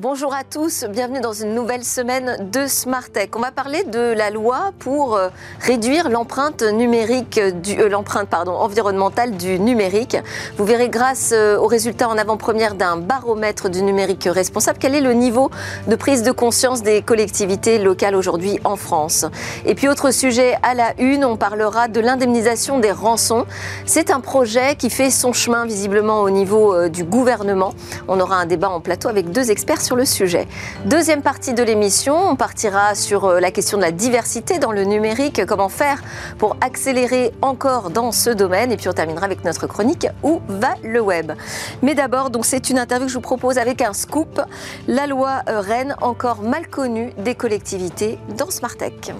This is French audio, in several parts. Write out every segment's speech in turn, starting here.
Bonjour à tous, bienvenue dans une nouvelle semaine de Smart Tech. On va parler de la loi pour euh, réduire l'empreinte numérique euh, l'empreinte pardon environnementale du numérique. Vous verrez grâce euh, aux résultats en avant-première d'un baromètre du numérique responsable quel est le niveau de prise de conscience des collectivités locales aujourd'hui en France. Et puis autre sujet à la une, on parlera de l'indemnisation des rançons. C'est un projet qui fait son chemin visiblement au niveau du gouvernement. On aura un débat en plateau avec deux experts le sujet. Deuxième partie de l'émission, on partira sur euh, la question de la diversité dans le numérique, comment faire pour accélérer encore dans ce domaine? Et puis on terminera avec notre chronique Où va le web? Mais d'abord, c'est une interview que je vous propose avec un scoop. La loi euh, Rennes, encore mal connue des collectivités dans Smartech.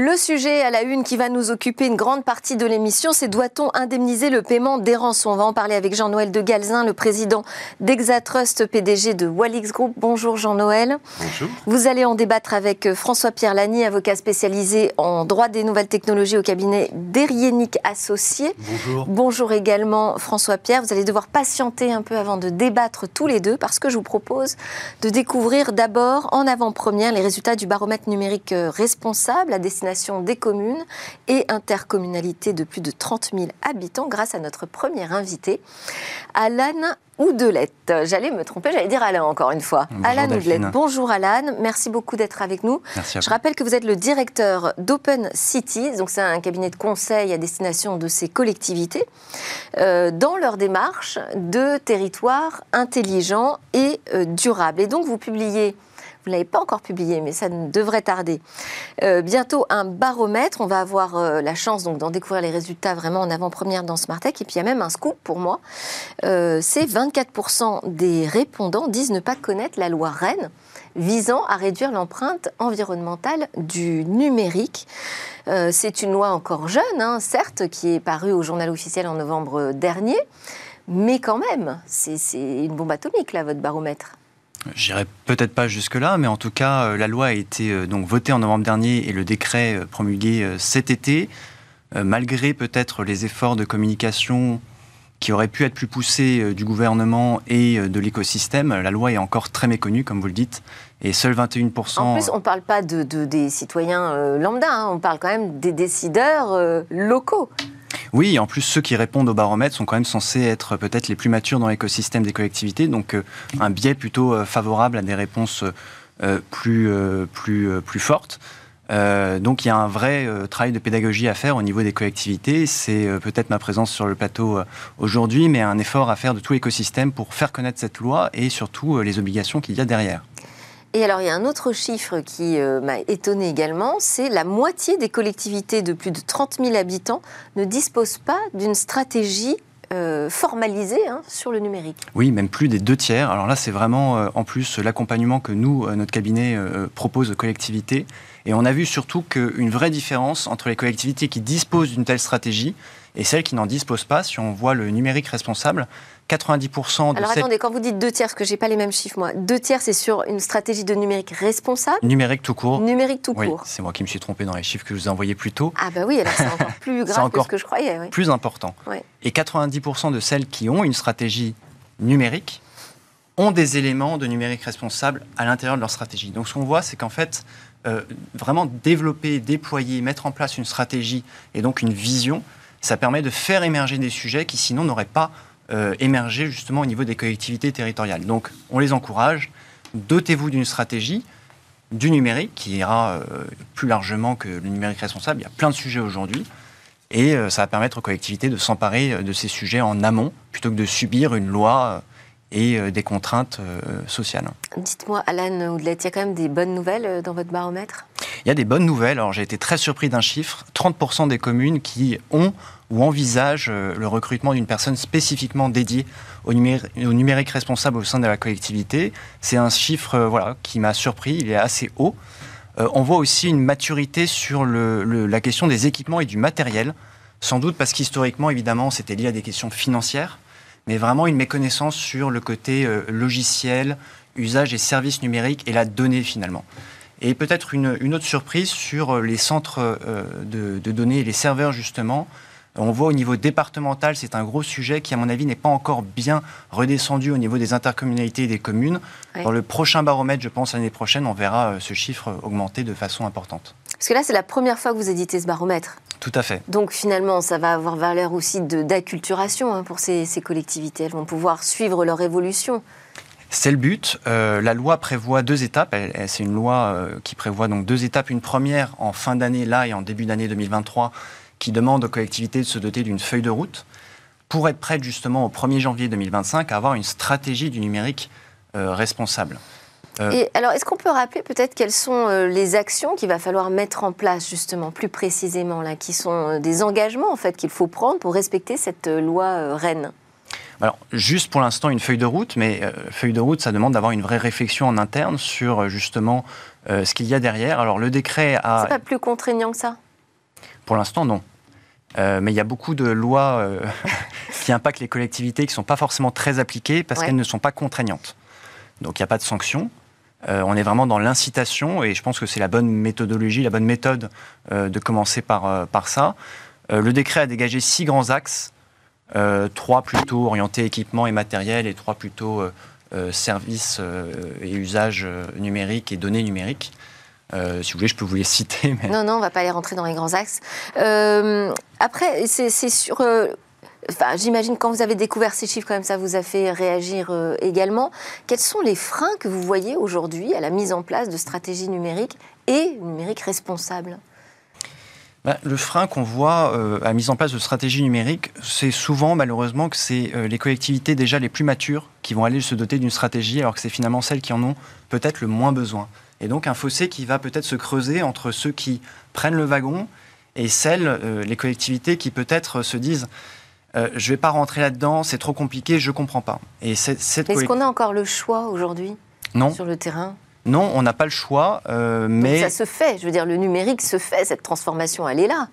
Le sujet à la une qui va nous occuper une grande partie de l'émission, c'est doit-on indemniser le paiement des rançons? On va en parler avec Jean-Noël de Galzin, le président d'Exatrust, PDG de Walix Group. Bonjour Jean-Noël. Bonjour. Vous allez en débattre avec euh, François-Pierre Lany, avocat spécialisé en droit des nouvelles technologies au cabinet d'Erienic Associés. Bonjour. Bonjour également François-Pierre. Vous allez devoir patienter un peu avant de débattre tous les deux parce que je vous propose de découvrir d'abord en avant-première les résultats du baromètre numérique euh, responsable à destination des communes et intercommunalités de plus de 30 000 habitants grâce à notre premier invité, Alan Oudelette. J'allais me tromper, j'allais dire Alain encore une fois. Bonjour Alan Delphine. Oudelette. Bonjour Alan, merci beaucoup d'être avec nous. Merci Je rappelle que vous êtes le directeur d'Open Cities, donc c'est un cabinet de conseil à destination de ces collectivités, euh, dans leur démarche de territoire intelligent et euh, durable. Et donc vous publiez, vous ne l'avez pas encore publié, mais ça ne devrait tarder, euh, bientôt un baromètre. On va avoir euh, la chance donc d'en découvrir les résultats vraiment en avant-première dans Smartech. Et puis il y a même un scoop pour moi. Euh, c'est 24% des répondants disent ne pas connaître la loi Rennes visant à réduire l'empreinte environnementale du numérique. C'est une loi encore jeune, hein, certes, qui est parue au journal officiel en novembre dernier, mais quand même, c'est une bombe atomique, là, votre baromètre. J'irai peut-être pas jusque-là, mais en tout cas, euh, la loi a été euh, donc votée en novembre dernier et le décret euh, promulgué cet été. Malgré peut-être les efforts de communication qui auraient pu être plus poussés du gouvernement et de l'écosystème, la loi est encore très méconnue, comme vous le dites, et seuls 21%. En plus, on ne parle pas de, de- des citoyens lambda, hein, on parle quand même des décideurs locaux. Oui, en plus, ceux qui répondent au baromètre sont quand même censés être peut-être les plus matures dans l'écosystème des collectivités, donc euh, un biais plutôt euh, favorable à des réponses euh, plus, plus, plus fortes. Donc il y a un vrai travail de pédagogie à faire au niveau des collectivités. C'est peut-être ma présence sur le plateau aujourd'hui, mais un effort à faire de tout l'écosystème pour faire connaître cette loi et surtout les obligations qu'il y a derrière. Et alors, il y a un autre chiffre qui euh, m'a étonné également, c'est la moitié des collectivités de plus de 30 000 habitants ne disposent pas d'une stratégie euh, formalisée hein, sur le numérique. Oui, même plus des deux tiers. Alors là, c'est vraiment euh, en plus l'accompagnement que nous, notre cabinet, propose aux collectivités. Et on a vu surtout qu'une vraie différence entre les collectivités qui disposent d'une telle stratégie et celles qui n'en disposent pas. Si on voit le numérique responsable, 90% de Alors attendez, quand vous dites deux tiers, parce que j'ai pas les mêmes chiffres moi, deux tiers c'est sur une stratégie de numérique responsable, numériques tout court. numérique tout Oui, court. c'est moi qui me suis trompé dans les chiffres que je vous ai envoyés plus tôt. Ah bah oui, alors c'est encore plus grave encore que ce que je croyais. oui. Plus important. Ouais. Et 90% de celles qui ont une stratégie numérique ont des éléments de numérique responsable à l'intérieur de leur stratégie. Donc ce qu'on voit, c'est qu'en fait, euh, vraiment développer, déployer, mettre en place une stratégie et donc une vision, ça permet de faire émerger des sujets qui sinon n'auraient pas euh, émergé justement au niveau des collectivités territoriales. Donc on les encourage, dotez-vous d'une stratégie, du numérique qui ira euh, plus largement que le numérique responsable. Il y a plein de sujets aujourd'hui. Et euh, ça va permettre aux collectivités de s'emparer de ces sujets en amont, plutôt que de subir une loi et des contraintes sociales. Dites-moi, Alan Oudlet, il y a quand même des bonnes nouvelles dans votre baromètre? Il y a des bonnes nouvelles. Alors j'ai été très surpris d'un chiffre 30% des communes qui ont ou envisagent euh, le recrutement d'une personne spécifiquement dédiée au, numéri- au numérique responsable au sein de la collectivité. C'est un chiffre euh, voilà, qui m'a surpris. Il est assez haut. Euh, on voit aussi une maturité sur la question des équipements et du matériel. Sans doute parce qu'historiquement, évidemment, c'était lié à des questions financières, mais vraiment une méconnaissance sur le côté logiciel, usage et services numériques et la donnée finalement. Et peut-être une, autre surprise sur les centres de données et les serveurs justement. On voit au niveau départemental, c'est un gros sujet qui, à mon avis, n'est pas encore bien redescendu au niveau des intercommunalités et des communes. Dans le prochain baromètre, je pense, l'année prochaine, on verra ce chiffre augmenter de façon importante. Parce que là, c'est la première fois que vous éditez ce baromètre. Tout à fait. Donc finalement, ça va avoir valeur aussi d'acculturation hein, pour ces, collectivités. Elles vont pouvoir suivre leur évolution. C'est le but. Euh, la loi prévoit deux étapes. C'est une loi euh, qui prévoit donc deux étapes. Une première en fin d'année là et en début d'année 2023, qui demande aux collectivités de se doter d'une feuille de route pour être prête justement au 1er janvier 2025 à avoir une stratégie du numérique euh, responsable. Euh, Et alors, est-ce qu'on peut rappeler peut-être quelles sont euh, les actions qu'il va falloir mettre en place, justement, plus précisément, là, qui sont des engagements, en fait, qu'il faut prendre pour respecter cette loi Rennes alors, juste pour l'instant, une feuille de route, mais feuille de route, ça demande d'avoir une vraie réflexion en interne sur justement ce qu'il y a derrière. Alors, le décret a. C'est pas plus contraignant que ça? Pour l'instant, non. mais il y a beaucoup de lois qui impactent les collectivités qui ne sont pas forcément très appliquées parce qu'elles ne sont pas contraignantes. Donc il n'y a pas de sanction. Euh, on est vraiment dans l'incitation et je pense que c'est la bonne méthodologie, la bonne méthode euh, de commencer par, euh, par ça. le décret a dégagé six grands axes, trois plutôt orientés équipement et matériel et trois plutôt services et usages numériques et données numériques. Si vous voulez, je peux vous les citer. Non, non, on ne va pas aller rentrer dans les grands axes. après, c'est sur j'imagine quand vous avez découvert ces chiffres, quand même, ça vous a fait réagir euh, également. Quels sont les freins que vous voyez aujourd'hui à la mise en place de stratégies numériques et numériques responsables? Bah, le frein qu'on voit euh, à la mise en place de stratégies numériques, c'est souvent malheureusement que c'est euh, les collectivités déjà les plus matures qui vont aller se doter d'une stratégie alors que c'est finalement celles qui en ont peut-être le moins besoin. Et donc un fossé qui va peut-être se creuser entre ceux qui prennent le wagon et celles, les collectivités qui peut-être se disent euh, je ne vais pas rentrer là-dedans, c'est trop compliqué, je ne comprends pas. Et Est-ce qu'on a encore le choix aujourd'hui sur le terrain? Non, on n'a pas le choix, euh, mais... ça se fait, je veux dire, le numérique se fait, cette transformation, elle est là.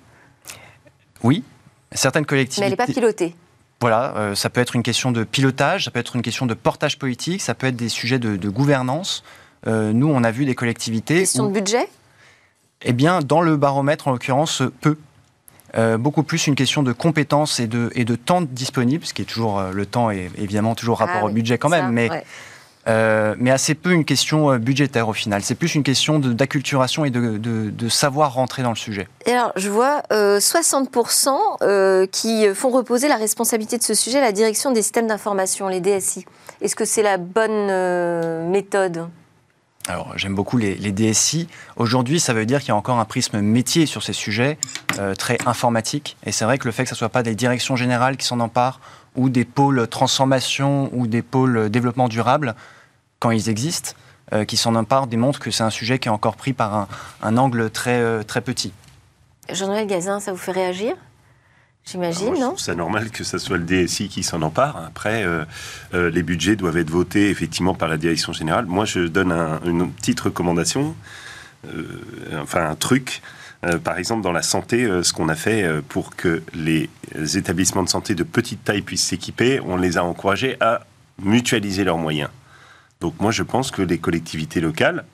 Oui, certaines collectivités... Mais elle n'est pas pilotée. Voilà, euh, ça peut être une question de pilotage, ça peut être une question de portage politique, ça peut être des sujets de, gouvernance. Nous, on a vu des collectivités... Question de budget Eh bien, dans le baromètre, en l'occurrence, peu. Euh, beaucoup plus une question de compétences et de, et de temps disponible, ce qui est toujours euh, le temps est évidemment toujours rapport ah au budget quand même, mais, euh, mais assez peu une question budgétaire au final. C'est plus une question d'acculturation et de, de, savoir rentrer dans le sujet. Et alors, je vois 60% qui font reposer la responsabilité de ce sujet à la direction des systèmes d'information, les DSI. Est-ce que c'est la bonne méthode? Alors, j'aime beaucoup les, DSI. Aujourd'hui, ça veut dire qu'il y a encore un prisme métier sur ces sujets, euh, très informatique. Et c'est vrai que le fait que ce ne soit pas des directions générales qui s'en emparent, ou des pôles transformation, ou des pôles développement durable, quand ils existent, euh, qui s'en emparent, démontre que c'est un sujet qui est encore pris par un, angle très, euh, très petit. Jean-Noël Gazin, ça vous fait réagir? J'imagine, non ça normal que ce soit le DSI qui s'en empare. Après, euh, euh, les budgets doivent être votés effectivement par la direction générale. Moi, je donne une petite recommandation, euh, enfin un truc. par exemple, dans la santé, ce qu'on a fait pour que les établissements de santé de petite taille puissent s'équiper, on les a encouragés à mutualiser leurs moyens. Donc moi, je pense que les collectivités locales,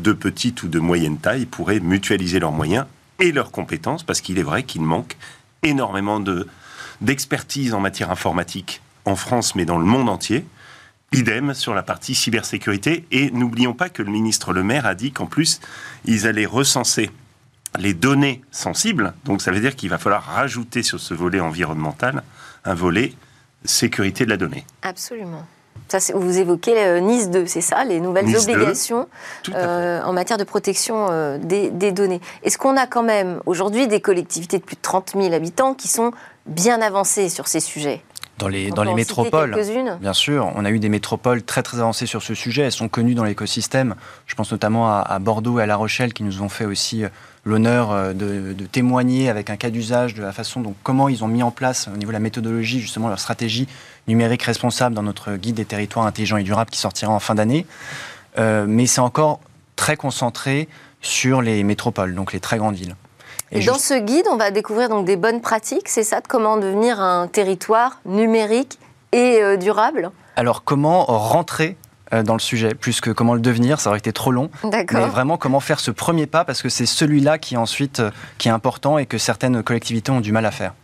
de petite ou de moyenne taille, pourraient mutualiser leurs moyens et leurs compétences, parce qu'il est vrai qu'il manque énormément de, d'expertise en matière informatique en France, mais dans le monde entier. Idem sur la partie cybersécurité. Et n'oublions pas que le ministre Le Maire a dit qu'en plus, ils allaient recenser les données sensibles. Donc ça veut dire qu'il va falloir rajouter sur ce volet environnemental un volet sécurité de la donnée. Absolument. Ça, vous évoquez euh, Nice 2, c'est ça, les nouvelles obligations euh, en matière de protection euh, des, données. Est-ce qu'on a quand même aujourd'hui des collectivités de plus de 30 000 habitants qui sont bien avancées sur ces sujets? Dans les, dans les métropoles, bien sûr, on a eu des métropoles très très avancées sur ce sujet. Elles sont connues dans l'écosystème. Je pense notamment à, à, Bordeaux et à La Rochelle qui nous ont fait aussi l'honneur de, de, témoigner avec un cas d'usage de la façon dont comment ils ont mis en place au niveau de la méthodologie justement leur stratégie numérique responsable dans notre guide des territoires intelligents et durables qui sortira en fin d'année. Euh, mais c'est encore très concentré sur les métropoles, donc les très grandes villes. Et, dans ce guide, on va découvrir donc des bonnes pratiques, c'est ça, de comment devenir un territoire numérique et euh, durable? Alors comment rentrer euh, dans le sujet, plus que comment le devenir, ça aurait été trop long. Mais vraiment comment faire ce premier pas, parce que c'est celui-là qui ensuite qui est important et que certaines collectivités ont du mal à faire.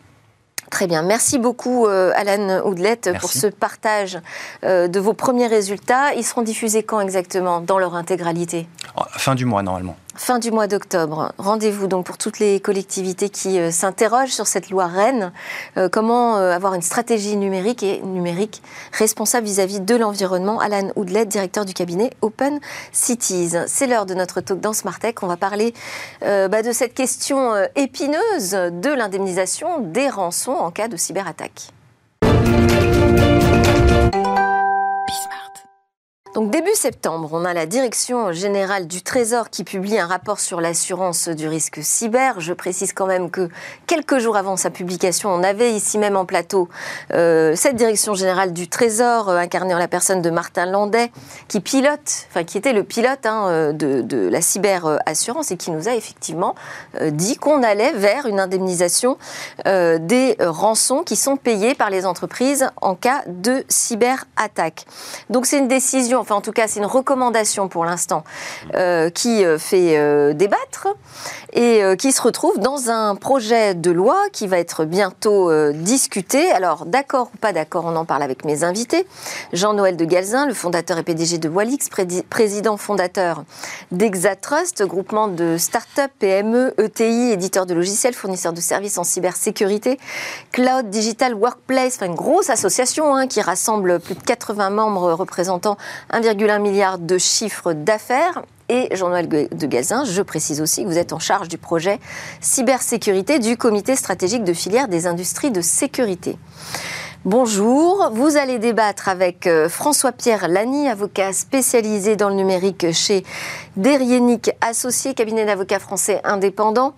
Très bien. Merci beaucoup, euh, Alan Oudlette, pour ce partage euh, de vos premiers résultats. Ils seront diffusés quand exactement Dans leur intégralité? Fin du mois, normalement fin du mois d'octobre. Rendez-vous donc pour toutes les collectivités qui euh, s'interrogent sur cette loi Rennes. Euh, comment euh, avoir une stratégie numérique et numérique responsable vis-à-vis de l'environnement? Alan Oudlet, directeur du cabinet Open Cities. C'est l'heure de notre talk dans Smartech. On va parler bah, de cette question épineuse de l'indemnisation des rançons en cas de cyberattaque. Début septembre, on a la Direction générale du Trésor qui publie un rapport sur l'assurance du risque cyber. Je précise quand même que quelques jours avant sa publication, on avait ici même en plateau euh, cette Direction générale du Trésor, euh, incarnée en la personne de Martin Landais, qui pilote, enfin qui était le pilote hein, euh, de, de, la cyberassurance et qui nous a effectivement dit qu'on allait vers une indemnisation des rançons qui sont payées par les entreprises en cas de cyberattaque. Donc c'est une décision enfin en tout cas c'est une recommandation pour l'instant, euh, qui euh, fait euh, débattre et qui se retrouve dans un projet de loi qui va être bientôt discuté. Alors d'accord ou pas d'accord, on en parle avec mes invités. Jean-Noël de Galzin, le fondateur et PDG de Walix, président fondateur d'Exatrust, groupement de start-up, PME, ETI, éditeur de logiciels, fournisseur de services en cybersécurité, Cloud Digital Workplace, enfin une grosse association hein, qui rassemble plus de 80 membres représentant 1,1 milliard de chiffre d'affaires. Et Jean-Noël de Gazin, je précise aussi que vous êtes en charge du projet cybersécurité du comité stratégique de filière des industries de sécurité. Bonjour, vous allez débattre avec euh, François-Pierre Lani, avocat spécialisé dans le numérique chez Derienic Associé, cabinet d'avocats français indépendant,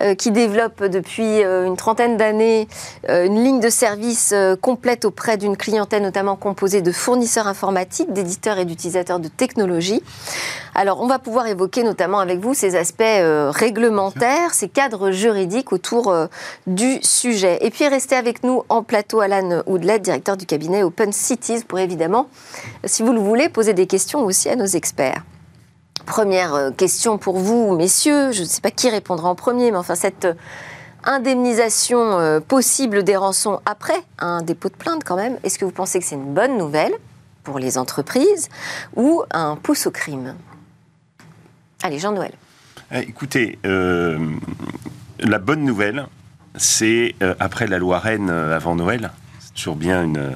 euh, qui développe depuis euh, une trentaine d'années une ligne de service complète auprès d'une clientèle notamment composée de fournisseurs informatiques, d'éditeurs et d'utilisateurs de technologies. Alors on va pouvoir évoquer notamment avec vous ces aspects réglementaires, ces cadres juridiques autour du sujet. Et puis restez avec nous en plateau, Alan Oudlet, directeur du cabinet Open Cities, pour évidemment, si vous le voulez, poser des questions aussi à nos experts. Première euh, question pour vous, messieurs, je ne sais pas qui répondra en premier, mais enfin cette indemnisation euh, possible des rançons après un dépôt de plainte quand même, est-ce que vous pensez que c'est une bonne nouvelle pour les entreprises ou un pouce au crime? Allez, Jean-Noël. Eh, écoutez, euh, la bonne nouvelle, c'est après la loi Rennes avant Noël, toujours bien une,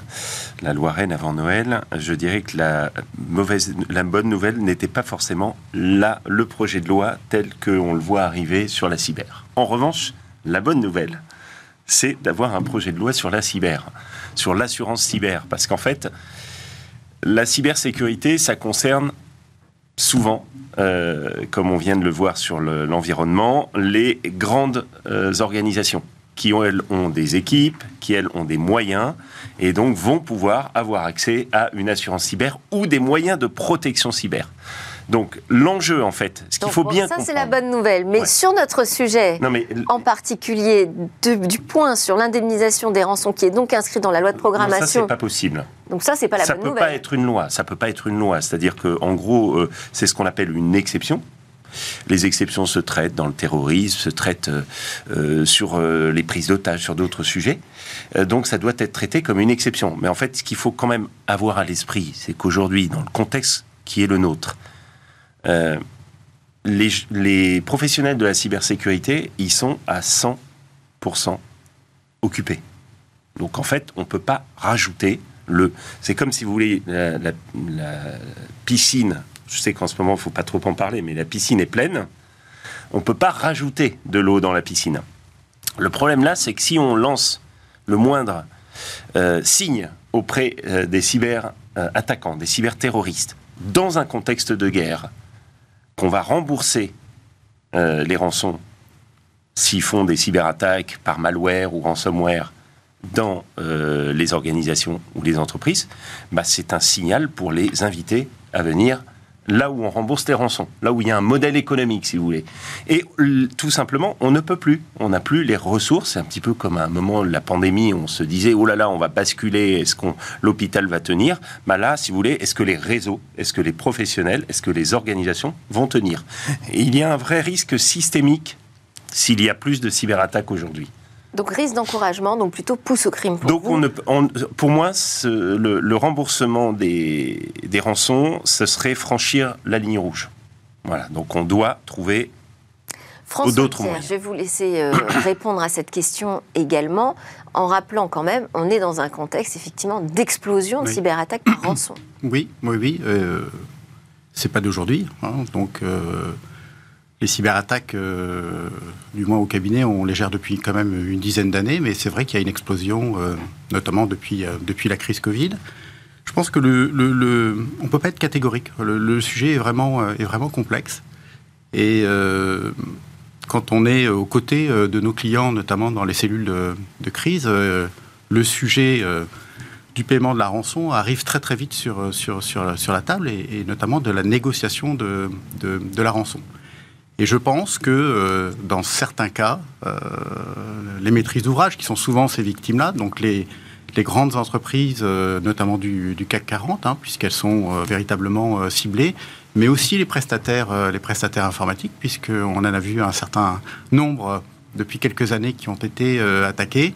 la loi Rennes avant Noël, je dirais que la, mauvaise, la bonne nouvelle n'était pas forcément là, le projet de loi tel qu'on le voit arriver sur la cyber. En revanche, la bonne nouvelle, c'est d'avoir un projet de loi sur la cyber, sur l'assurance cyber. Parce qu'en fait, la cybersécurité, ça concerne souvent, euh, comme on vient de le voir sur l'environnement, les grandes euh, organisations qui, elles, ont des équipes, qui, elles, ont des moyens, et donc vont pouvoir avoir accès à une assurance cyber ou des moyens de protection cyber. Donc l'enjeu, en fait, ce qu'il faut bien ça, c'est la bonne nouvelle. Mais sur notre sujet, non, mais... en particulier du point sur l'indemnisation des rançons, qui est donc inscrit dans la loi de programmation. ça, c'est pas possible. Donc ça, c'est pas la ça bonne nouvelle. Ça peut pas être une loi. Ça peut pas être une loi. C'est-à-dire que, en gros, euh, c'est ce qu'on appelle une exception. Les exceptions se traitent dans le terrorisme, se traitent euh, euh, sur euh, les prises d'otages, sur d'autres sujets. donc ça doit être traité comme une exception. Mais en fait, ce qu'il faut quand même avoir à l'esprit, c'est qu'aujourd'hui, dans le contexte qui est le nôtre, les, professionnels de la cybersécurité, ils sont à 100% occupés. Donc en fait, on ne peut pas rajouter le... C'est comme si vous voulez la piscine je sais qu'en ce moment, il ne faut pas trop en parler, mais la piscine est pleine. On ne peut pas rajouter de l'eau dans la piscine. Le problème là, c'est que si on lance le moindre euh, signe auprès euh, des cyber-attaquants, des cyber-terroristes, dans un contexte de guerre, qu'on va rembourser euh, les rançons s'ils font des cyberattaques par malware ou ransomware dans les organisations ou les entreprises, bah, c'est un signal pour les inviter à venir là où on rembourse les rançons, là où il y a un modèle économique, si vous voulez. Et tout simplement, on ne peut plus. On n'a plus les ressources. C'est un petit peu comme à un moment de la pandémie, on se disait, oh là là, on va basculer, est-ce que l'hôpital va tenir? Bah Là, si vous voulez, est-ce que les réseaux, est-ce que les professionnels, est-ce que les organisations vont tenir? Et il y a un vrai risque systémique s'il y a plus de cyberattaques aujourd'hui. Donc risque d'encouragement, donc plutôt pousse au crime pour donc vous. On ne, on, pour moi, ce, le, le, remboursement des, des rançons, ce serait franchir la ligne rouge. Voilà, donc on doit trouver François Pierre, je vais vous laisser euh, répondre à cette question également, en rappelant quand même, on est dans un contexte effectivement d'explosion de oui. cyberattaques par rançon. Oui, oui, oui. Euh, c'est pas d'aujourd'hui. Hein, donc euh, les cyberattaques, euh, du moins au cabinet, on les gère depuis quand même une dizaine d'années, mais c'est vrai qu'il y a une explosion, euh, notamment depuis, euh, depuis la crise Covid. Je pense que le, ne peut pas être catégorique. Le, sujet est vraiment, complexe. Et quand on est aux côtés de nos clients, notamment dans les cellules de, crise, le sujet du paiement de la rançon arrive très très vite sur, la table, et, notamment de la négociation de la rançon. Et je pense que euh, dans certains cas, euh, les maîtrises d'ouvrage, qui sont souvent ces victimes-là, donc les, les, grandes entreprises, euh, notamment du, du, CAC 40, hein, puisqu'elles sont véritablement ciblées, mais aussi les prestataires, les prestataires informatiques, puisqu'on en a vu un certain nombre depuis quelques années qui ont été attaqués,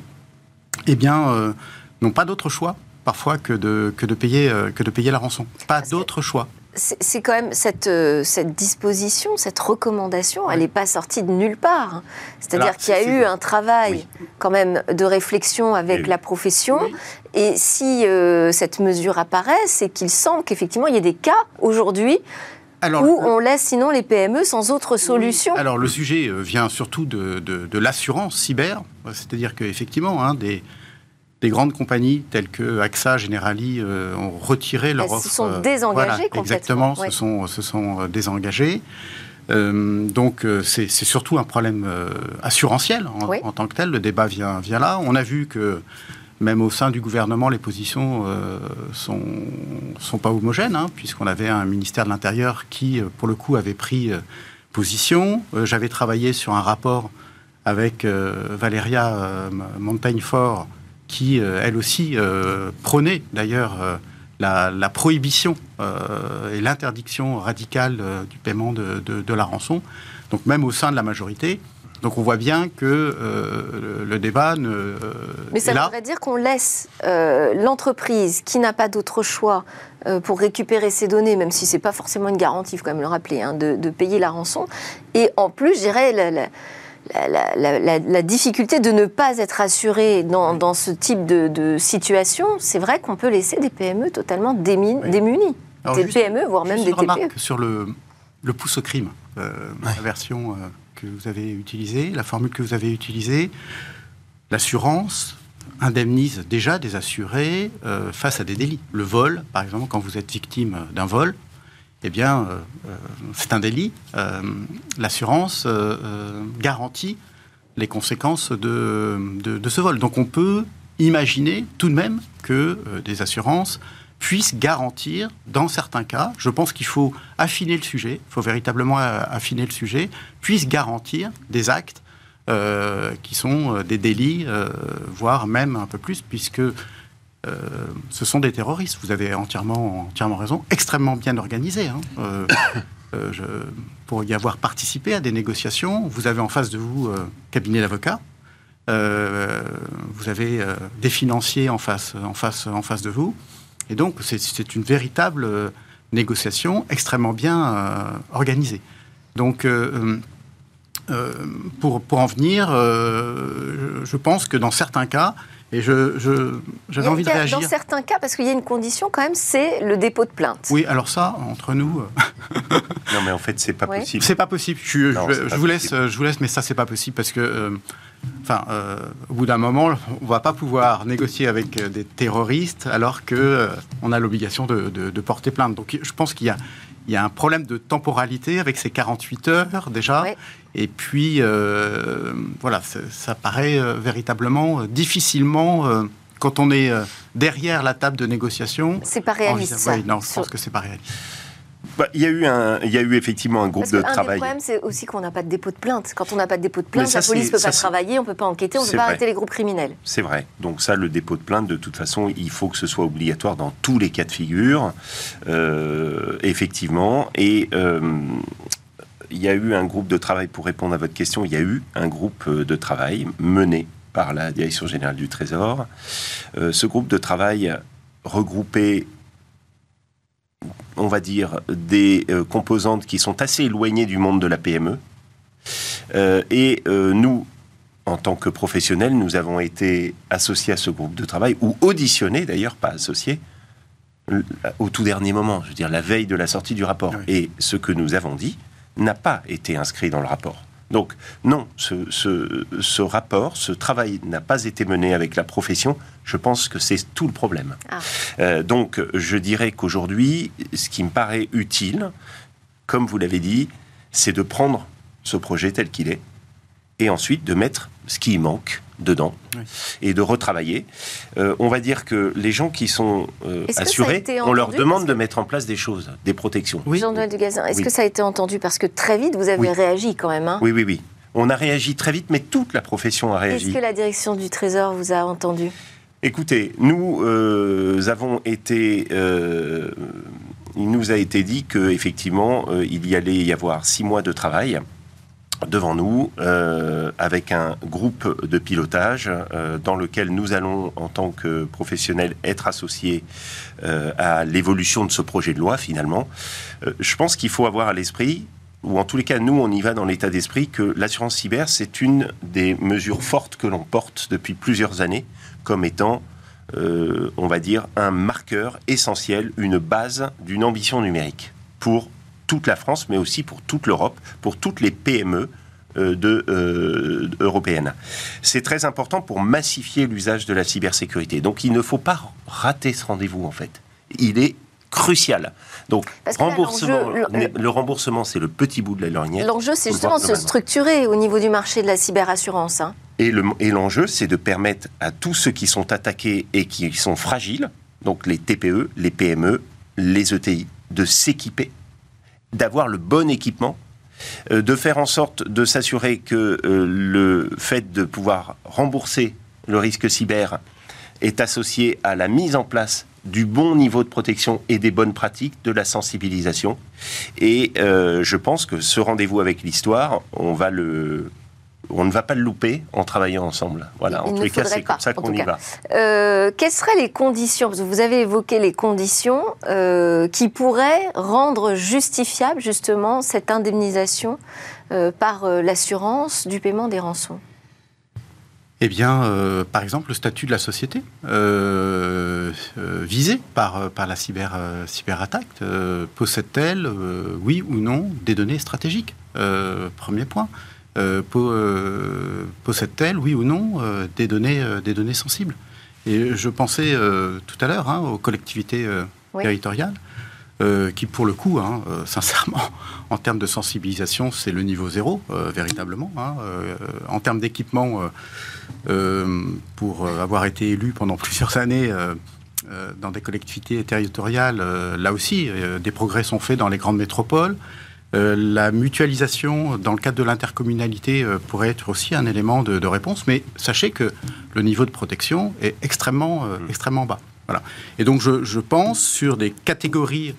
eh bien, n'ont pas d'autre choix parfois que de, que de, payer, que de payer la rançon. Pas d'autre choix c'est quand même cette, euh, cette, disposition, cette recommandation, elle n'est pas sortie de nulle part. Hein. C'est-à-dire qu'il y a eu un travail oui. quand même de réflexion avec la profession. Oui. Et si euh, cette mesure apparaît, c'est qu'il semble qu'effectivement il y ait des cas aujourd'hui alors, où on laisse sinon les PME sans autre solution. Alors le sujet euh, vient surtout de, de, de l'assurance cyber, c'est-à-dire qu'effectivement, hein, des, des grandes compagnies telles que AXA, Generali euh, ont retiré leur Elles offre. se sont désengagées voilà, Exactement, ouais. se, sont, se sont désengagées. Euh, donc c'est surtout un problème euh, assurantiel en, oui. en, tant que tel. Le débat vient, vient là. On a vu que même au sein du gouvernement, les positions euh, sont, sont pas homogènes, hein, puisqu'on avait un ministère de l'Intérieur qui, pour le coup, avait pris position. J'avais travaillé sur un rapport avec Valéria Montaigne-Fort qui, euh, elle aussi, euh, prônait d'ailleurs euh, la, la, prohibition et l'interdiction radicale du paiement de, de, de, la rançon, donc même au sein de la majorité. Donc on voit bien que le, le, débat ne. Mais ça là. voudrait dire qu'on laisse l'entreprise qui n'a pas d'autre choix pour récupérer ses données, même si c'est pas forcément une garantie, il faut quand même le rappeler, hein, de, de, payer la rançon. Et en plus, je dirais. La, la, la, la, la, difficulté de ne pas être assuré dans, dans ce type de, de situation, c'est vrai qu'on peut laisser des PME totalement oui. démunies. Alors, des juste, PME, voire même des TPE. Sur le, le pouce au crime, euh, ouais. la version euh, que vous avez utilisée, la formule que vous avez utilisée, l'assurance indemnise déjà des assurés euh, face à des délits. Le vol, par exemple, quand vous êtes victime d'un vol, eh bien, euh, c'est un délit. Euh, L'assurance euh, garantit les conséquences de, ce vol. Donc on peut imaginer tout de même que des assurances puissent garantir, dans certains cas, je pense qu'il faut affiner le sujet, il faut véritablement affiner le sujet, puissent garantir des actes qui sont des délits, voire même un peu plus, puisque euh, ce sont des terroristes. Vous avez entièrement, entièrement raison, extrêmement bien organisés. Hein. Euh, euh, pour y avoir participé à des négociations, vous avez en face de vous cabinet d'avocats. vous avez des financiers en face, en, face, en face de vous. Et donc, c'est une véritable négociation extrêmement bien organisée. Donc, pour, pour en venir, je pense que dans certains cas, et je, je, j'avais envie de réagir. Dans certains cas, parce qu'il y a une condition quand même, c'est le dépôt de plainte. Oui, alors ça, entre nous. non, mais en fait, c'est pas oui. possible. C'est pas possible. Je, non, je, je vous laisse, je vous laisse, mais ça, c'est pas possible parce que, euh, enfin, euh, au bout d'un moment, on va pas pouvoir négocier avec des terroristes alors que euh, on a l'obligation de, de, de, porter plainte. Donc, je pense qu'il y a, il y a un problème de temporalité avec ces 48 heures déjà. Et puis, euh, voilà, ça paraît euh, véritablement euh, difficilement, quand on est derrière la table de négociation. C'est pas réaliste. Ça. Oui, non, je pense que c'est pas réaliste. Bah, il, y a eu un, il y a eu effectivement un groupe Parce de travail. Le problème, c'est aussi qu'on n'a pas de dépôt de plainte. Quand on n'a pas de dépôt de plainte, ça, la police ne peut pas travailler, on ne peut pas enquêter, on ne peut pas vrai. arrêter les groupes criminels. C'est vrai. Donc ça, le dépôt de plainte, de toute façon, il faut que ce soit obligatoire dans tous les cas de figure, euh, effectivement. Et euh, il y a eu un groupe de travail, pour répondre à votre question, il y a eu un groupe de travail mené par la Direction générale du Trésor. Euh, ce groupe de travail regroupait, on va dire, des euh, composantes qui sont assez éloignées du monde de la PME. Euh, et nous, en tant que professionnels, nous avons été associés à ce groupe de travail, ou auditionnés d'ailleurs, pas associés, au tout dernier moment, je veux dire la veille de la sortie du rapport. Et ce que nous avons dit n'a pas été inscrit dans le rapport. Donc non, ce, rapport, ce travail n'a pas été mené avec la profession. Je pense que c'est tout le problème. Ah. Euh, donc je dirais qu'aujourd'hui, ce qui me paraît utile, comme vous l'avez dit, c'est de prendre ce projet tel qu'il est et ensuite de mettre ce qui manque dedans et de retravailler. Euh, on va dire que les gens qui sont euh, assurés, on leur demande de mettre en place des choses, des protections. Oui. Jean-Noël Dugazin, est-ce que ça a été entendu Parce que très vite, vous avez réagi quand même. Hein? Oui, oui, oui. On a réagi très vite, mais toute la profession a réagi. Est-ce que la direction du Trésor vous a entendu? Écoutez, nous euh, avons été il nous a été dit qu'effectivement, il y allait y avoir six mois de travail devant nous euh, avec un groupe de pilotage euh, dans lequel nous allons, en tant que professionnels, être associés euh, à l'évolution de ce projet de loi finalement. je pense qu'il faut avoir à l'esprit, ou en tous les cas nous on y va dans l'état d'esprit, que l'assurance cyber c'est une des mesures fortes que l'on porte depuis plusieurs années comme étant on va dire, un marqueur essentiel, une base d'une ambition numérique pour toute la France, mais aussi pour toute l'Europe, pour toutes les PME euh, de, euh, européennes. C'est très important pour massifier l'usage de la cybersécurité. Donc il ne faut pas rater ce rendez-vous en fait. Il est crucial. Donc, remboursement, le remboursement, c'est le petit bout de la lorgnette. L'enjeu, c'est justement de se structurer au niveau du marché de la cyberassurance. Hein. Et l'enjeu, c'est de permettre à tous ceux qui sont attaqués et qui sont fragiles, donc les TPE, les PME, les ETI, de s'équiper d'avoir le bon équipement, euh, de faire en sorte de s'assurer que euh, le fait de pouvoir rembourser le risque cyber est associé à la mise en place du bon niveau de protection et des bonnes pratiques, de la sensibilisation. Et euh, je pense que ce rendez-vous avec l'histoire, on va le on ne va pas le louper en travaillant ensemble. Voilà, en tous les cas, c'est comme ça qu'on y va. Euh, quelles seraient les conditions vous avez évoqué les conditions euh, qui pourraient rendre justifiable justement cette indemnisation euh, par l'assurance du paiement des rançons? Eh bien, par exemple, le statut de la société visée par, par la cyber, cyberattaque possède-t-elle, oui ou non, des données stratégiques? Premier point. Euh, euh, possède-t-elle, oui ou non, euh, des, données, des données sensibles Et je pensais tout à l'heure hein, aux collectivités territoriales, qui pour le coup, hein, sincèrement, en termes de sensibilisation, c'est le niveau zéro, véritablement. Hein, en termes d'équipement, pour avoir été élu pendant plusieurs années dans des collectivités territoriales, là aussi, des progrès sont faits dans les grandes métropoles. Euh, la mutualisation dans le cadre de l'intercommunalité euh, pourrait être aussi un élément de, réponse, mais sachez que le niveau de protection est extrêmement, euh, mmh. extrêmement bas. Voilà. Et donc je, pense sur des catégories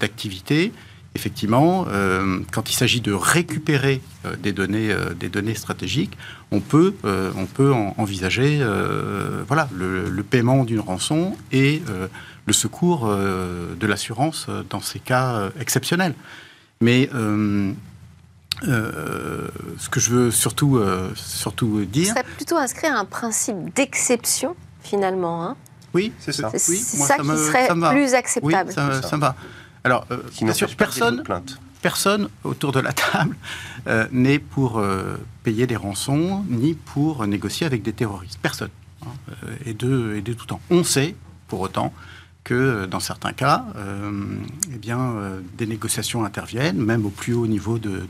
d'activités, effectivement, quand il s'agit de récupérer des, données, des données stratégiques, on peut, on peut envisager voilà, le, paiement d'une rançon et le secours de l'assurance dans ces cas exceptionnels. Mais euh, euh, ce que je veux surtout, euh, surtout dire. Ce serait plutôt inscrire un principe d'exception, finalement. Hein oui, c'est ça. C'est ça, qui serait plus acceptable. Oui, ça, ça, va. Alors, bien sûr, personne, personne autour de la table n'est pour payer des rançons ni pour négocier avec des terroristes. Personne. Hein, et, de, et de tout temps. On sait, pour autant, que euh, dans certains cas, euh, eh euh, des négociations interviennent, même au plus haut niveau de,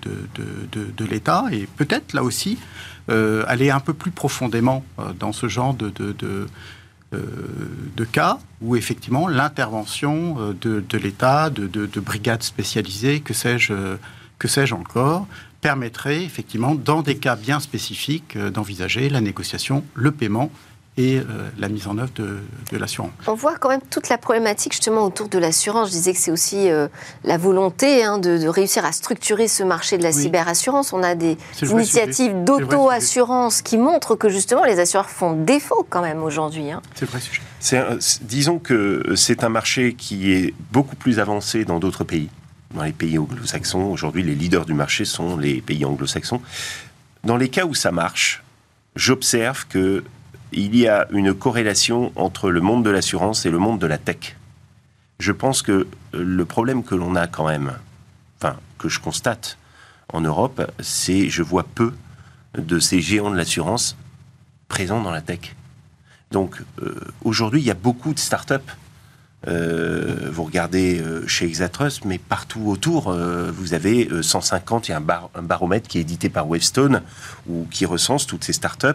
l'État, et peut-être là aussi aller un peu plus profondément dans ce genre de, cas où effectivement l'intervention de, l'État, de, brigades spécialisées, que sais-je encore, permettrait effectivement, dans des cas bien spécifiques, d'envisager la négociation, le paiement et euh, la mise en œuvre de, l'assurance. On voit quand même toute la problématique justement autour de l'assurance. Je disais que c'est aussi euh, la volonté hein, de, réussir à structurer ce marché de la cyberassurance. On a des initiatives d'auto-assurance qui montrent que justement les assureurs font défaut quand même aujourd'hui. Hein. C'est le vrai sujet. disons que c'est un marché qui est beaucoup plus avancé dans d'autres pays. Dans les pays anglo-saxons, aujourd'hui les leaders du marché sont les pays anglo-saxons. Dans les cas où ça marche, j'observe que il y a une corrélation entre le monde de l'assurance et le monde de la tech. Je pense que le problème que l'on a quand même, enfin, que je constate en Europe, c'est je vois peu de ces géants de l'assurance présents dans la tech. Donc euh, aujourd'hui, il y a beaucoup de startups. Euh, vous regardez euh, chez Exatrust, mais partout autour, vous avez 150, il y a un, baromètre qui est édité par Wavestone, ou qui recense toutes ces startups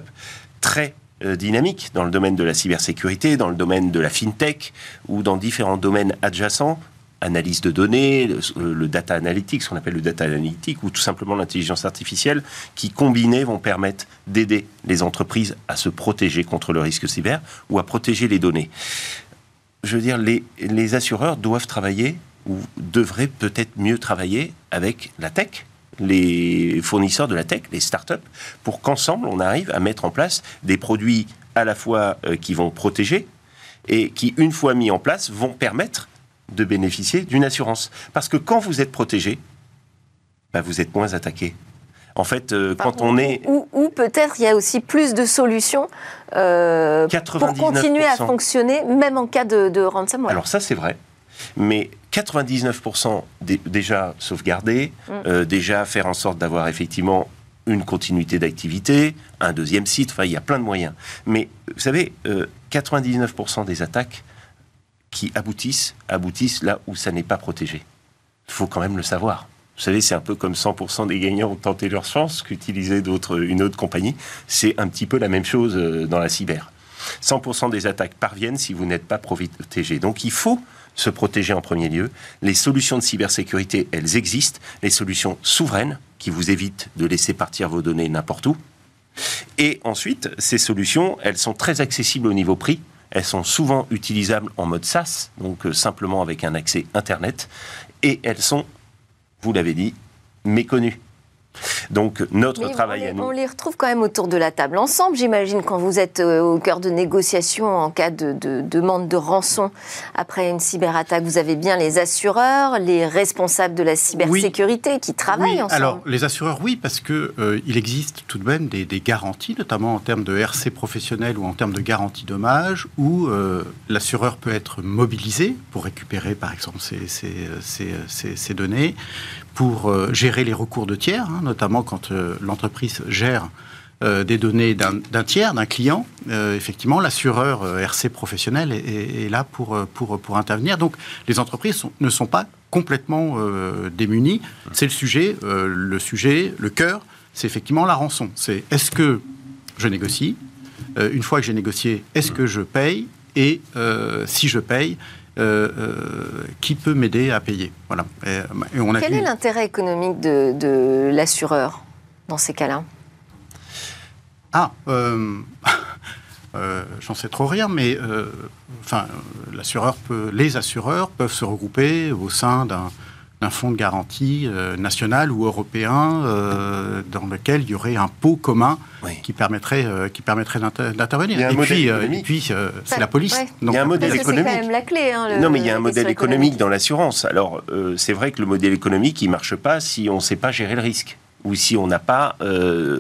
très euh, dynamique dans le domaine de la cybersécurité, dans le domaine de la fintech ou dans différents domaines adjacents, analyse de données, le, data analytics, ce qu'on appelle le data analytics, ou tout simplement l'intelligence artificielle, qui combinés vont permettre d'aider les entreprises à se protéger contre le risque cyber ou à protéger les données. Je veux dire, les assureurs doivent travailler ou devraient peut-être mieux travailler avec la tech, les fournisseurs de la tech, les startups, pour qu'ensemble, on arrive à mettre en place des produits à la fois euh, qui vont protéger et qui, une fois mis en place, vont permettre de bénéficier d'une assurance. Parce que quand vous êtes protégé, bah, vous êtes moins attaqué. En fait, euh, quand on est... Ou, peut-être il y a aussi plus de solutions euh, pour continuer à fonctionner, même en cas de, de ransomware. Alors ça, c'est vrai mais 99% déjà sauvegardés, mm. euh, déjà faire en sorte d'avoir effectivement une continuité d'activité, un deuxième site, enfin il y a plein de moyens. Mais vous savez, 99% euh, des attaques qui aboutissent, aboutissent là où ça n'est pas protégé. Il faut quand même le savoir. Vous savez, c'est un peu comme 100% des gagnants ont tenté leur chance qu'utiliser une autre compagnie. C'est un petit peu la même chose euh, dans la cyber. 100% des attaques parviennent si vous n'êtes pas protégé. Donc il faut se protéger en premier lieu. Les solutions de cybersécurité, elles existent. Les solutions souveraines, qui vous évitent de laisser partir vos données n'importe où. Et ensuite, ces solutions, elles sont très accessibles au niveau prix. Elles sont souvent utilisables en mode SaaS, donc euh, simplement avec un accès Internet. Et elles sont, vous l'avez dit, méconnues. Donc notre travail on à nous. On les retrouve quand même autour de la table ensemble, j'imagine, quand vous êtes euh, au cœur de négociations en cas de, demande de rançon après une cyberattaque. Vous avez bien les assureurs, les responsables de la cybersécurité qui travaillent ensemble. Alors les assureurs, oui, parce que euh, il existe tout de même des, garanties, notamment en termes de RC professionnel ou en termes de garantie dommage, où euh, l'assureur peut être mobilisé pour récupérer, par exemple, ces données, pour euh, gérer les recours de tiers, hein, notamment quand euh, l'entreprise gère euh, des données d'un tiers, d'un client, effectivement, l'assureur RC professionnel est, là pour, pour, intervenir. Donc, les entreprises ne sont pas complètement démunies. C'est le sujet, le sujet, le cœur, c'est effectivement la rançon. C'est est-ce que je négocie? Une fois que j'ai négocié, est-ce que je paye? Et si je paye, euh, euh, qui peut m'aider à payer. Voilà. Quel est l'intérêt économique de, l'assureur dans ces cas-là? Ah, euh, j'en sais trop rien, mais enfin, l'assureur peut, les assureurs peuvent se regrouper au sein d'un un fonds de garantie euh, national ou européen euh, dans lequel il y aurait un pot commun qui permettrait, euh, qui permettrait d'intervenir. Et, puis, puis c'est la police. il y a un modèle économique. C'est quand même la clé. Hein, non, mais il y a un modèle économique dans l'assurance. Alors, c'est vrai que le modèle économique, il marche pas si on ne sait pas gérer le risque ou si on n'a pas,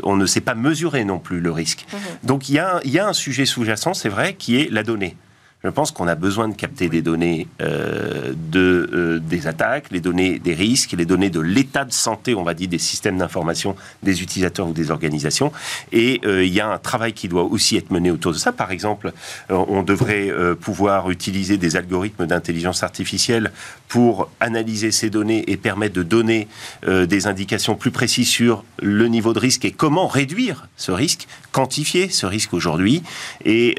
on ne sait pas mesurer non plus le risque. Mhm. Donc il y, a, il y a un sujet sous-jacent, c'est vrai, qui est la donnée. Je pense qu'on a besoin de capter des données euh, de, euh, des attaques, les données des risques, les données de l'état de santé, on va dire, des systèmes d'information des utilisateurs ou des organisations. Et euh, il y a un travail qui doit aussi être mené autour de ça. Par exemple, on devrait pouvoir utiliser des algorithmes d'intelligence artificielle pour analyser ces données et permettre de donner des indications plus précises sur le niveau de risque et comment réduire ce risque, quantifier ce risque aujourd'hui. Et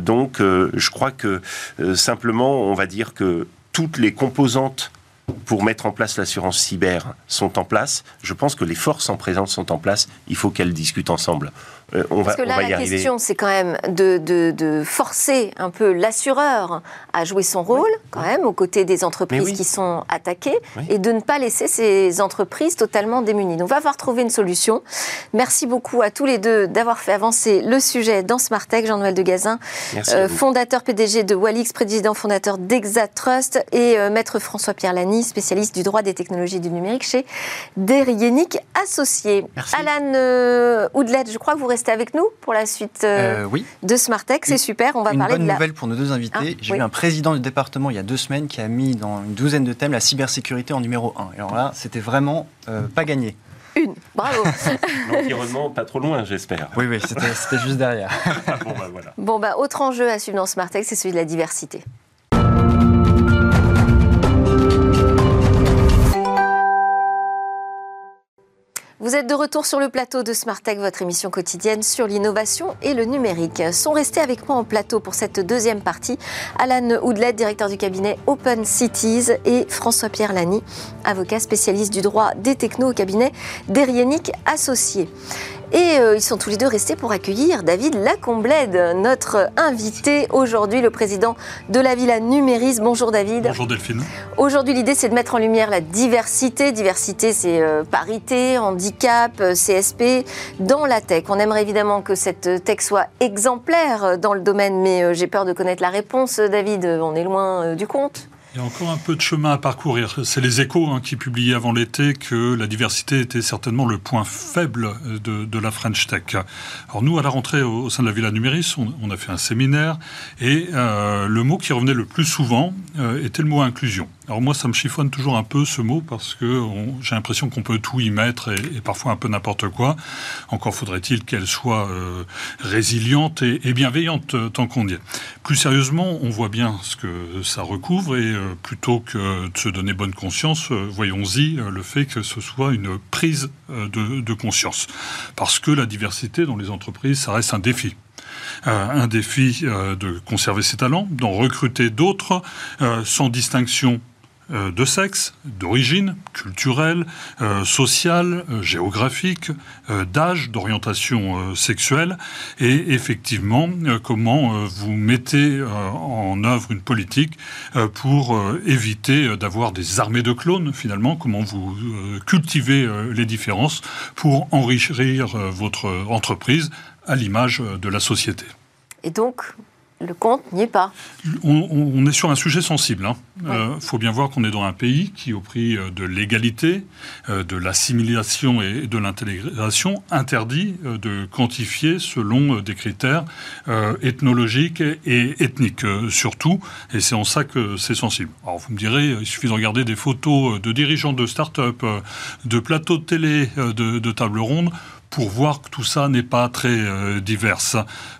donc, je crois que euh, simplement, on va dire que toutes les composantes pour mettre en place l'assurance cyber sont en place. Je pense que les forces en présence sont en place. Il faut qu'elles discutent ensemble. Euh, on Parce va, que là, la question, c'est quand même de, forcer un peu l'assureur à jouer son rôle, quand même, aux côtés des entreprises qui sont attaquées, et de ne pas laisser ces entreprises totalement démunies. Donc, on va avoir trouvé une solution. Merci beaucoup à tous les deux d'avoir fait avancer le sujet dans Smartech. Jean-Noël de Gazin, euh, fondateur PDG de Walix, président fondateur d'Exatrust, et euh, maître François-Pierre Lany, spécialiste du droit des technologies du numérique chez Derienic Associés. Alan Oudlet, je crois que vous restez restez avec nous pour la suite euh, euh, de Smartech. C'est super. On va une parler bonne de la... nouvelle pour nos deux invités. Ah, J'ai eu un président du département il y a deux semaines qui a mis dans une douzaine de thèmes la cybersécurité en numéro un. alors là, c'était vraiment euh, pas gagné. Une, bravo. L'environnement, pas trop loin, j'espère. Oui, oui, c'était juste derrière. bon, bah, voilà. Bon, bah, autre enjeu à suivre dans Smartech, c'est celui de la diversité. Vous êtes de retour sur le plateau de Smartech, votre émission quotidienne sur l'innovation et le numérique. Sont restés avec moi en plateau pour cette deuxième partie Alan Houdlet, directeur du cabinet Open Cities, et François-Pierre Lany, avocat spécialiste du droit des technos au cabinet Derienic Associés. Et euh, ils sont tous les deux restés pour accueillir David Lacomblède, notre invité aujourd'hui, le président de la Villa Numéris. Bonjour David. Bonjour Delphine. Aujourd'hui, l'idée, c'est de mettre en lumière la diversité. Diversité, c'est euh, parité, handicap, euh, CSP dans la tech. On aimerait évidemment que cette tech soit exemplaire dans le domaine, mais j'ai peur de connaître la réponse, David. On est loin du compte. Il y a encore un peu de chemin à parcourir. C'est les échos hein, qui publiaient avant l'été que la diversité était certainement le point faible de, la French Tech. Alors nous, à la rentrée au, sein de la Villa Numéris, on, a fait un séminaire et euh, le mot qui revenait le plus souvent euh, était le mot inclusion. Alors moi, ça me chiffonne toujours un peu ce mot parce que j'ai l'impression qu'on peut tout y mettre et, parfois un peu n'importe quoi. Encore faudrait-il qu'elle soit euh, résiliente et, bienveillante euh, tant qu'on y est. Plus sérieusement, on voit bien ce que ça recouvre et euh, plutôt que de se donner bonne conscience, voyons-y le fait que ce soit une prise de, de, conscience. Parce que la diversité dans les entreprises, ça reste un défi. un défi de conserver ses talents, d'en recruter d'autres sans distinction euh, de sexe, d'origine culturelle, euh, sociale, euh, géographique, d'âge, d'orientation sexuelle, et effectivement comment vous mettez en œuvre une politique pour éviter d'avoir des armées de clones finalement, comment vous cultivez les différences pour enrichir votre entreprise à l'image de la société. Et donc, le compte n'y est pas. On, est sur un sujet sensible. Il hein. euh, faut bien voir qu'on est dans un pays qui, au prix euh, de l'égalité, euh, de l'assimilation et de l'intégration, interdit de quantifier selon des critères ethnologiques et ethniques surtout. Et c'est en ça que c'est sensible. Alors vous me direz, il suffit de regarder des photos de dirigeants de start-up, de plateaux de télé, de, de tables rondes pour voir que tout ça n'est pas très euh, divers.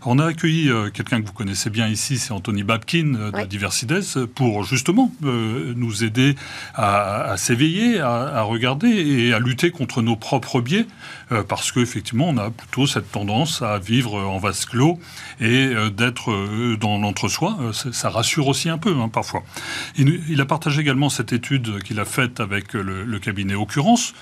On a accueilli euh, quelqu'un que vous connaissez bien ici, c'est Anthony Babkin euh, de Diversides, pour justement nous aider à, s'éveiller, à, regarder et à lutter contre nos propres biais, parce qu'effectivement, on a plutôt cette tendance à vivre en vase clos et d'être dans l'entre-soi. ça rassure aussi un peu, hein, parfois. Il, a partagé également cette étude qu'il a faite avec le, le cabinet Occurrence,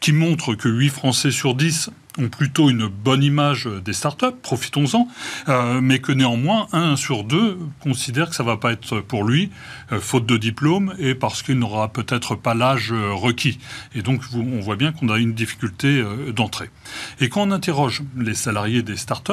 qui montre que 8 Français sur 10 ont plutôt une bonne image des startups, profitons-en, euh, mais que néanmoins, un sur deux considère que ça ne va pas être pour lui, euh, faute de diplôme, et parce qu'il n'aura peut-être pas l'âge euh, requis. Et donc, on voit bien qu'on a une difficulté d'entrée. Et quand on interroge les salariés des startups,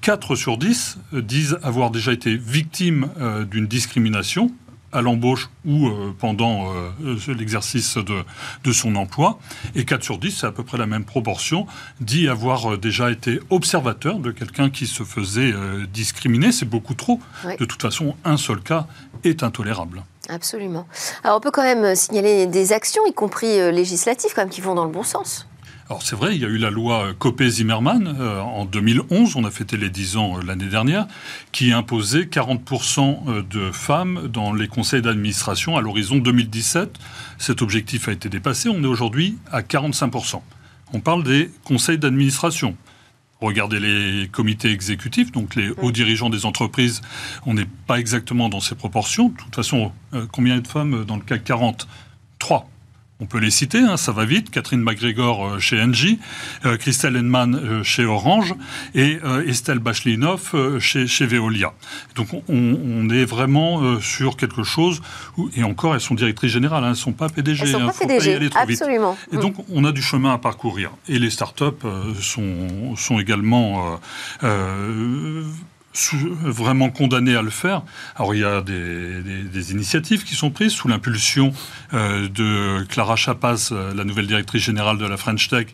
4 sur 10 disent avoir déjà été victimes d'une discrimination à l'embauche ou euh, pendant euh, l'exercice de, son emploi. Et 4 sur 10, c'est à peu près la même proportion, dit avoir euh, déjà été observateur de quelqu'un qui se faisait discriminer. C'est beaucoup trop. De toute façon, un seul cas est intolérable. Absolument. Alors on peut quand même signaler des actions, y compris législatives, quand même, qui vont dans le bon sens. Alors c'est vrai, il y a eu la loi Copé-Zimmermann euh, en 2011, on a fêté les 10 ans euh, l'année dernière, qui imposait 40% euh, de femmes dans les conseils d'administration à l'horizon 2017. Cet objectif a été dépassé, on est aujourd'hui à 45%. On parle des conseils d'administration. Regardez les comités exécutifs, donc les hauts dirigeants des entreprises, on n'est pas exactement dans ces proportions. De toute façon, combien de femmes dans le CAC 40 trois. On peut les citer, hein, ça va vite. Catherine McGregor euh, chez Engie, euh, Christelle Henman euh, chez Orange et Estelle Bachelinov chez, chez, Veolia. Donc on, est vraiment sur quelque chose, où, et encore elles sont directrices générales, hein, elles ne sont pas PDG. Elles sont pas PDG, absolument. Et donc on a du chemin à parcourir. Et les startups sont, sont également vraiment condamné à le faire. Alors il y a des, initiatives qui sont prises sous l'impulsion euh, de Clara Chapas, euh, la nouvelle directrice générale de la French Tech.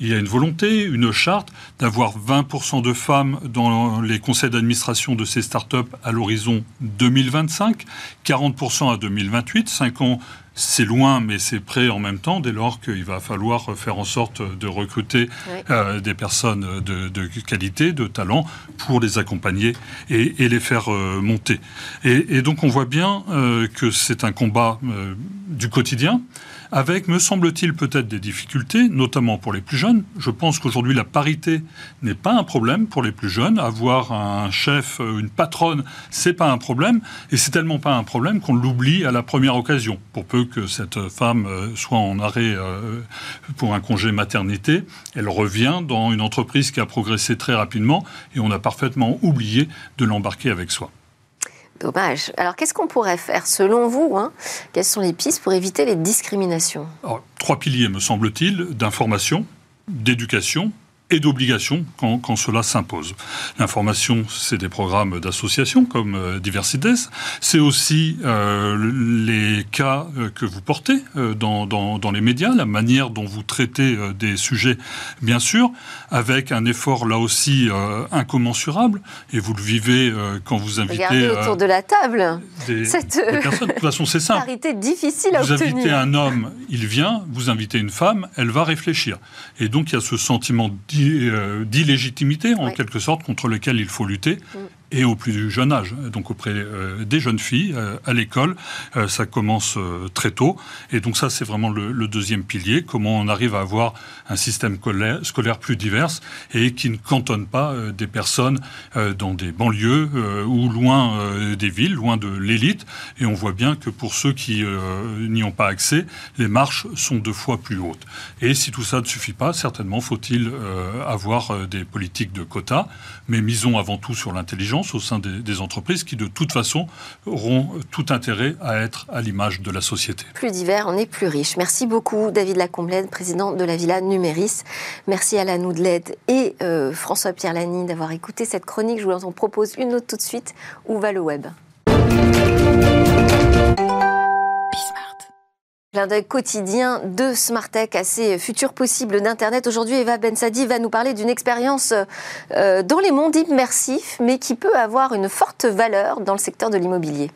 Il y a une volonté, une charte d'avoir 20% de femmes dans les conseils d'administration de ces startups à l'horizon 2025, 40% à 2028, 5 ans c'est loin, mais c'est prêt en même temps, dès lors qu'il va falloir faire en sorte de recruter euh, des personnes de, qualité, de talent, pour les accompagner et, les faire euh, monter. Et, donc on voit bien euh, que c'est un combat du quotidien avec, me semble-t-il, peut-être des difficultés, notamment pour les plus jeunes. Je pense qu'aujourd'hui, la parité n'est pas un problème pour les plus jeunes. Avoir un chef, euh, une patronne, c'est pas un problème. Et c'est tellement pas un problème qu'on l'oublie à la première occasion. Pour peu que cette femme euh, soit en arrêt euh, pour un congé maternité, elle revient dans une entreprise qui a progressé très rapidement et on a parfaitement oublié de l'embarquer avec soi. Dommage. Alors, qu'est-ce qu'on pourrait faire, selon vous hein? Quelles sont les pistes pour éviter les discriminations? Trois piliers, me semble-t-il, d'information, d'éducation et d'obligation quand, quand, cela s'impose. L'information, c'est des programmes d'associations comme euh, Diversides, c'est aussi euh, les cas euh, que vous portez euh, dans, dans, dans, les médias, la manière dont vous traitez des sujets, bien sûr, avec un effort là aussi incommensurable, et vous le vivez quand vous invitez... Regardez autour de la table des, cette des personnes. De toute façon, c'est simple. difficile à vous obtenir. invitez un homme, il vient, vous invitez une femme, elle va réfléchir. Et donc il y a ce sentiment euh, d'illégitimité, en quelque sorte, contre lequel il faut lutter. Et au plus jeune âge, donc auprès euh, des jeunes filles euh, à l'école. Euh, ça commence très tôt. Et donc ça, c'est vraiment le, deuxième pilier, comment on arrive à avoir un système scolaire, plus divers et qui ne cantonne pas des personnes dans des banlieues ou loin des villes, loin de l'élite. Et on voit bien que pour ceux qui n'y ont pas accès, les marches sont deux fois plus hautes. Et si tout ça ne suffit pas, certainement faut-il avoir des politiques de quotas, mais misons avant tout sur l'intelligence au sein des, entreprises qui, de toute façon, auront tout intérêt à être à l'image de la société. Plus divers, on est plus riche. Merci beaucoup, David Lacomblède, président de la Villa Numéris. Merci à la et euh, François-Pierre Lani d'avoir écouté cette chronique. Je vous en propose une autre tout de suite. Où va le web? Clin d'œil quotidien de Smartech à ces futurs possibles d'Internet. Aujourd'hui, Eva Bensadi va nous parler d'une expérience euh, dans les mondes immersifs, mais qui peut avoir une forte valeur dans le secteur de l'immobilier.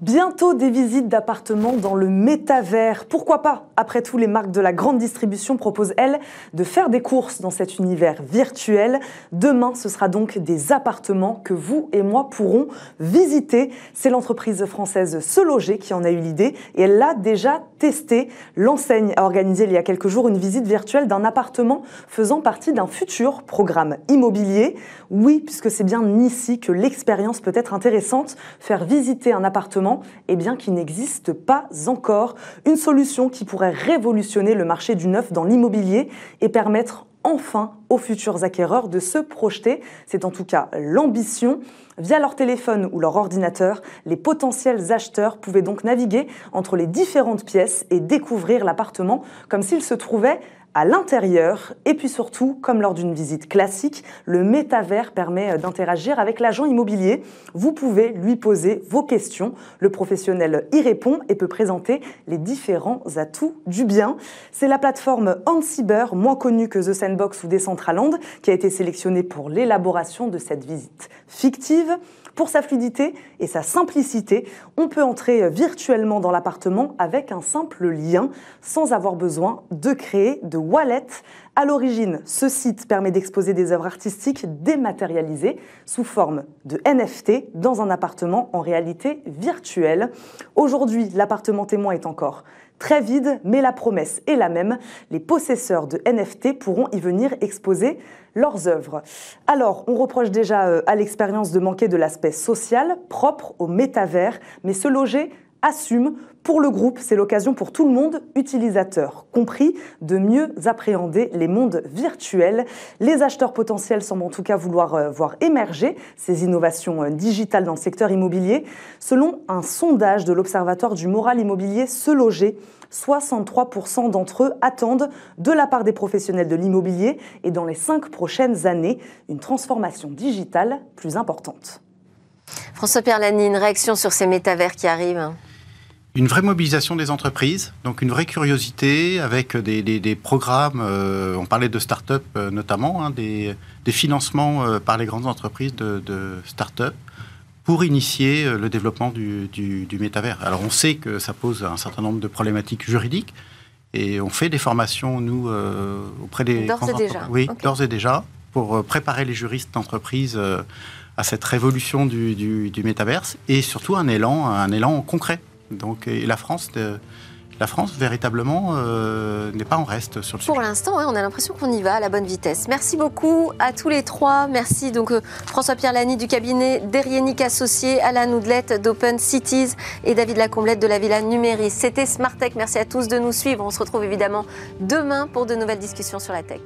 Bientôt des visites d'appartements dans le métavers. Pourquoi pas Après tout, les marques de la grande distribution proposent, elles, de faire des courses dans cet univers virtuel. Demain, ce sera donc des appartements que vous et moi pourrons visiter. C'est l'entreprise française Se Loger qui en a eu l'idée et elle l'a déjà testé. L'enseigne a organisé il y a quelques jours une visite virtuelle d'un appartement faisant partie d'un futur programme immobilier. Oui, puisque c'est bien ici que l'expérience peut être intéressante. Faire visiter un appartement eh bien, qui n'existe pas encore. Une solution qui pourrait révolutionner le marché du neuf dans l'immobilier et permettre enfin aux futurs acquéreurs de se projeter. C'est en tout cas l'ambition. Via leur téléphone ou leur ordinateur, les potentiels acheteurs pouvaient donc naviguer entre les différentes pièces et découvrir l'appartement comme s'il se trouvait à l'intérieur. Et puis surtout, comme lors d'une visite classique, le métavers permet d'interagir avec l'agent immobilier. Vous pouvez lui poser vos questions. Le professionnel y répond et peut présenter les différents atouts du bien. C'est la plateforme Ansiber, moins connue que The Sandbox ou Decentraland, qui a été sélectionnée pour l'élaboration de cette visite fictive. Pour sa fluidité et sa simplicité, on peut entrer virtuellement dans l'appartement avec un simple lien sans avoir besoin de créer de wallet. À l'origine, ce site permet d'exposer des œuvres artistiques dématérialisées sous forme de NFT dans un appartement en réalité virtuelle. Aujourd'hui, l'appartement témoin est encore très vide, mais la promesse est la même. Les possesseurs de NFT pourront y venir exposer leurs œuvres. Alors, on reproche déjà euh, à l'expérience de manquer de l'aspect social propre au métavers, mais se loger assume Pour le groupe, c'est l'occasion pour tout le monde, utilisateurs compris, de mieux appréhender les mondes virtuels. Les acheteurs potentiels semblent en tout cas vouloir euh, voir émerger ces innovations euh, digitales dans le secteur immobilier. Selon un sondage de l'Observatoire du moral immobilier Se Loger, 63% d'entre eux attendent de la part des professionnels de l'immobilier et dans les cinq prochaines années une transformation digitale plus importante. François-Pierre Lani, une réaction sur ces métavers qui arrivent? Une vraie mobilisation des entreprises, donc une vraie curiosité avec des, programmes, euh, on parlait de start-up euh, notamment, hein, des, financements euh, par les grandes entreprises de, start-up pour initier le développement du, du, métavers. Alors on sait que ça pose un certain nombre de problématiques juridiques et on fait des formations, nous, auprès des... D'ores et déjà. Oui, d'ores et déjà, pour préparer les juristes d'entreprise à cette révolution du, du, métaverse et surtout un élan, un élan concret. Donc, et la France, euh, la France véritablement euh, n'est pas en reste sur le sujet. Pour l'instant, on a l'impression qu'on y va à la bonne vitesse. Merci beaucoup à tous les trois. Merci donc euh, François-Pierre Lani du cabinet Derienic Associé, Alain Oudlette d'Open Cities et David Lacomblette de la Villa Numéris. C'était Smart Tech. Merci à tous de nous suivre. On se retrouve évidemment demain pour de nouvelles discussions sur la tech.